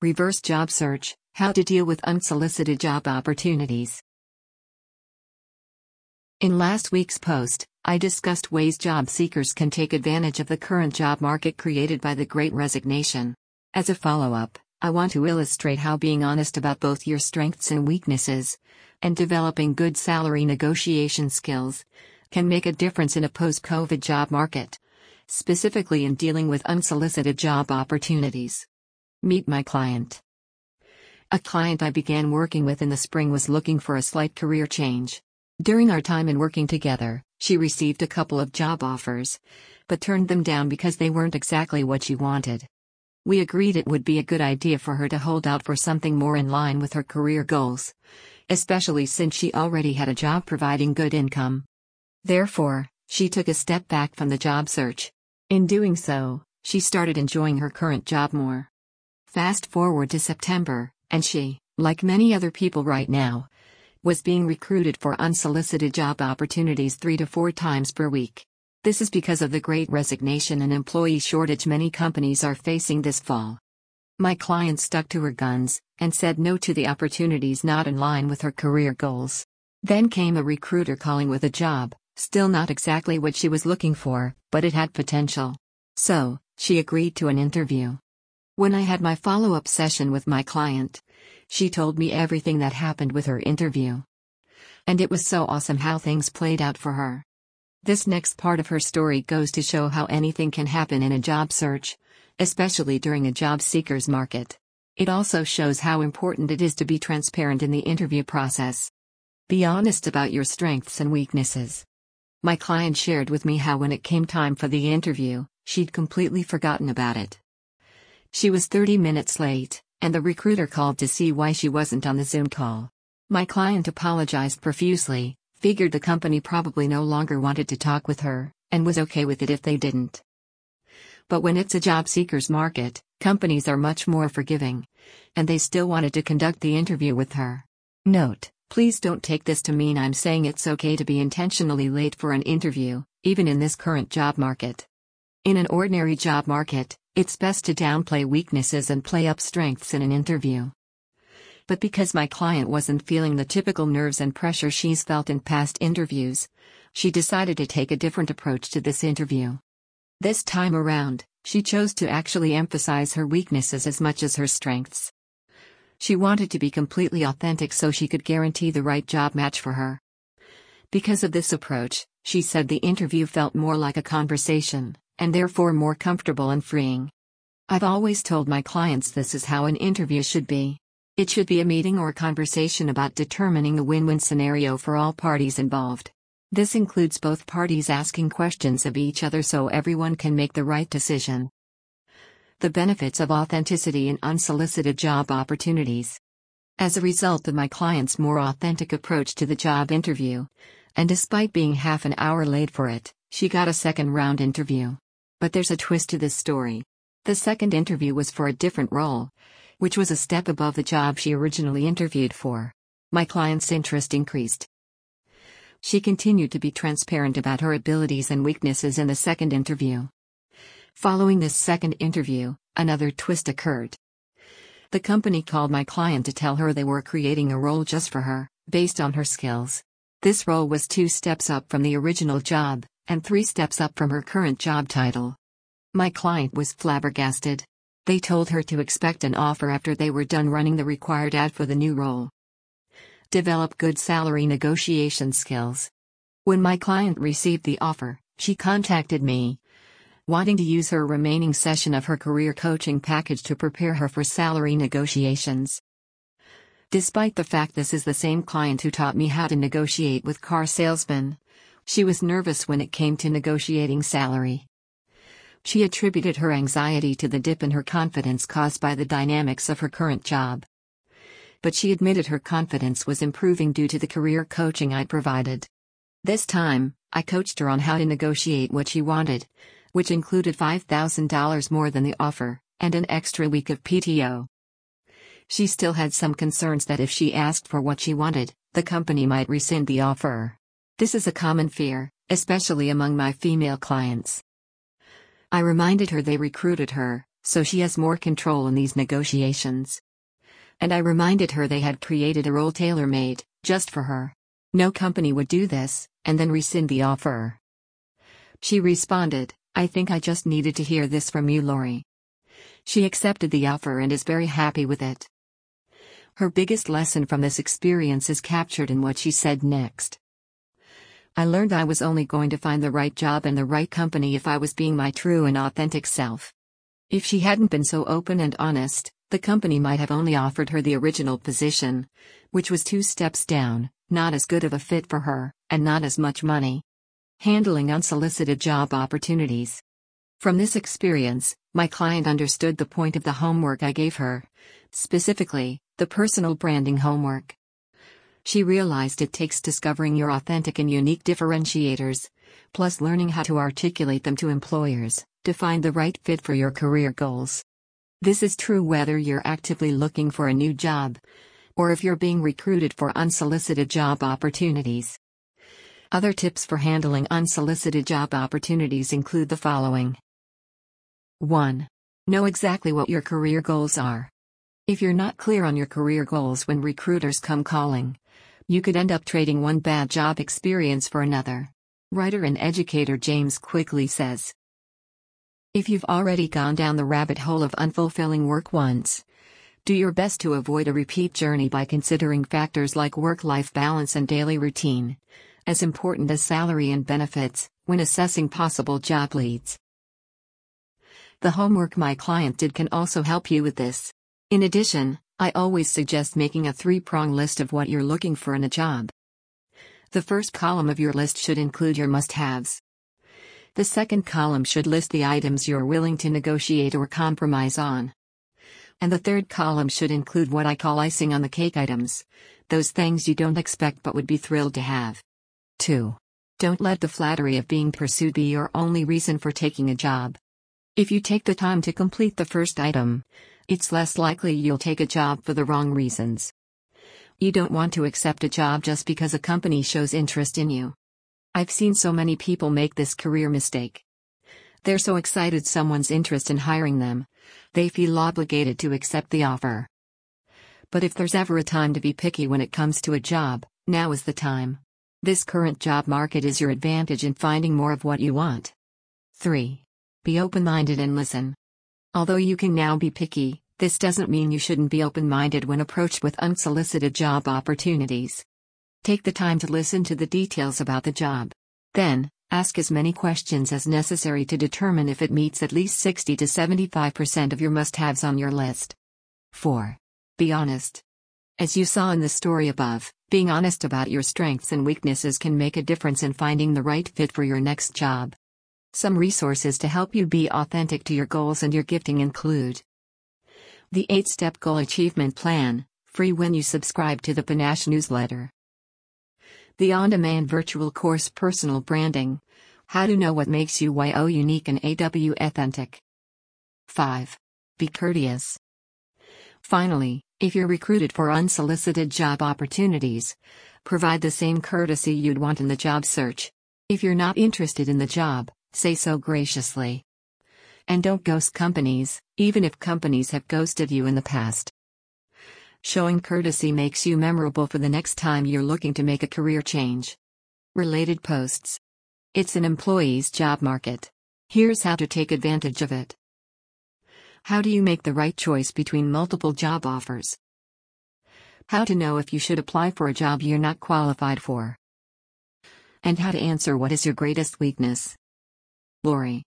Reverse job search How to deal with unsolicited job opportunities. In last week's post, I discussed ways job seekers can take advantage of the current job market created by the Great Resignation. As a follow up, I want to illustrate how being honest about both your strengths and weaknesses, and developing good salary negotiation skills, can make a difference in a post COVID job market, specifically in dealing with unsolicited job opportunities. Meet my client. A client I began working with in the spring was looking for a slight career change. During our time in working together, she received a couple of job offers, but turned them down because they weren't exactly what she wanted. We agreed it would be a good idea for her to hold out for something more in line with her career goals, especially since she already had a job providing good income. Therefore, she took a step back from the job search. In doing so, she started enjoying her current job more. Fast forward to September, and she, like many other people right now, was being recruited for unsolicited job opportunities three to four times per week. This is because of the great resignation and employee shortage many companies are facing this fall. My client stuck to her guns and said no to the opportunities not in line with her career goals. Then came a recruiter calling with a job, still not exactly what she was looking for, but it had potential. So, she agreed to an interview. When I had my follow up session with my client, she told me everything that happened with her interview. And it was so awesome how things played out for her. This next part of her story goes to show how anything can happen in a job search, especially during a job seeker's market. It also shows how important it is to be transparent in the interview process. Be honest about your strengths and weaknesses. My client shared with me how when it came time for the interview, she'd completely forgotten about it. She was 30 minutes late, and the recruiter called to see why she wasn't on the Zoom call. My client apologized profusely, figured the company probably no longer wanted to talk with her, and was okay with it if they didn't. But when it's a job seeker's market, companies are much more forgiving. And they still wanted to conduct the interview with her. Note, please don't take this to mean I'm saying it's okay to be intentionally late for an interview, even in this current job market. In an ordinary job market, it's best to downplay weaknesses and play up strengths in an interview. But because my client wasn't feeling the typical nerves and pressure she's felt in past interviews, she decided to take a different approach to this interview. This time around, she chose to actually emphasize her weaknesses as much as her strengths. She wanted to be completely authentic so she could guarantee the right job match for her. Because of this approach, she said the interview felt more like a conversation, and therefore more comfortable and freeing. I've always told my clients this is how an interview should be. It should be a meeting or conversation about determining the win win scenario for all parties involved. This includes both parties asking questions of each other so everyone can make the right decision. The benefits of authenticity in unsolicited job opportunities. As a result of my client's more authentic approach to the job interview, and despite being half an hour late for it, she got a second round interview. But there's a twist to this story. The second interview was for a different role, which was a step above the job she originally interviewed for. My client's interest increased. She continued to be transparent about her abilities and weaknesses in the second interview. Following this second interview, another twist occurred. The company called my client to tell her they were creating a role just for her, based on her skills. This role was two steps up from the original job, and three steps up from her current job title. My client was flabbergasted. They told her to expect an offer after they were done running the required ad for the new role. Develop good salary negotiation skills. When my client received the offer, she contacted me, wanting to use her remaining session of her career coaching package to prepare her for salary negotiations. Despite the fact this is the same client who taught me how to negotiate with car salesmen, she was nervous when it came to negotiating salary. She attributed her anxiety to the dip in her confidence caused by the dynamics of her current job. But she admitted her confidence was improving due to the career coaching I provided. This time, I coached her on how to negotiate what she wanted, which included $5,000 more than the offer, and an extra week of PTO. She still had some concerns that if she asked for what she wanted, the company might rescind the offer. This is a common fear, especially among my female clients. I reminded her they recruited her, so she has more control in these negotiations. And I reminded her they had created a role tailor made, just for her. No company would do this, and then rescind the offer. She responded, I think I just needed to hear this from you, Lori. She accepted the offer and is very happy with it. Her biggest lesson from this experience is captured in what she said next. I learned I was only going to find the right job and the right company if I was being my true and authentic self. If she hadn't been so open and honest, the company might have only offered her the original position, which was two steps down, not as good of a fit for her, and not as much money. Handling unsolicited job opportunities. From this experience, my client understood the point of the homework I gave her. Specifically, the personal branding homework. She realized it takes discovering your authentic and unique differentiators, plus learning how to articulate them to employers, to find the right fit for your career goals. This is true whether you're actively looking for a new job, or if you're being recruited for unsolicited job opportunities. Other tips for handling unsolicited job opportunities include the following 1. Know exactly what your career goals are. If you're not clear on your career goals when recruiters come calling, you could end up trading one bad job experience for another. Writer and educator James Quigley says If you've already gone down the rabbit hole of unfulfilling work once, do your best to avoid a repeat journey by considering factors like work life balance and daily routine, as important as salary and benefits, when assessing possible job leads. The homework my client did can also help you with this. In addition, I always suggest making a three prong list of what you're looking for in a job. The first column of your list should include your must haves. The second column should list the items you're willing to negotiate or compromise on. And the third column should include what I call icing on the cake items those things you don't expect but would be thrilled to have. 2. Don't let the flattery of being pursued be your only reason for taking a job. If you take the time to complete the first item, it's less likely you'll take a job for the wrong reasons. You don't want to accept a job just because a company shows interest in you. I've seen so many people make this career mistake. They're so excited someone's interest in hiring them, they feel obligated to accept the offer. But if there's ever a time to be picky when it comes to a job, now is the time. This current job market is your advantage in finding more of what you want. 3. Be open minded and listen. Although you can now be picky, this doesn't mean you shouldn't be open minded when approached with unsolicited job opportunities. Take the time to listen to the details about the job. Then, ask as many questions as necessary to determine if it meets at least 60 to 75% of your must haves on your list. 4. Be honest. As you saw in the story above, being honest about your strengths and weaknesses can make a difference in finding the right fit for your next job. Some resources to help you be authentic to your goals and your gifting include the 8 Step Goal Achievement Plan, free when you subscribe to the paNASH newsletter. The on demand virtual course Personal Branding How to Know What Makes You YO Unique and AW Authentic. 5. Be courteous. Finally, if you're recruited for unsolicited job opportunities, provide the same courtesy you'd want in the job search. If you're not interested in the job, say so graciously. And don't ghost companies, even if companies have ghosted you in the past. Showing courtesy makes you memorable for the next time you're looking to make a career change. Related posts. It's an employee's job market. Here's how to take advantage of it. How do you make the right choice between multiple job offers? How to know if you should apply for a job you're not qualified for. And how to answer what is your greatest weakness. Lori.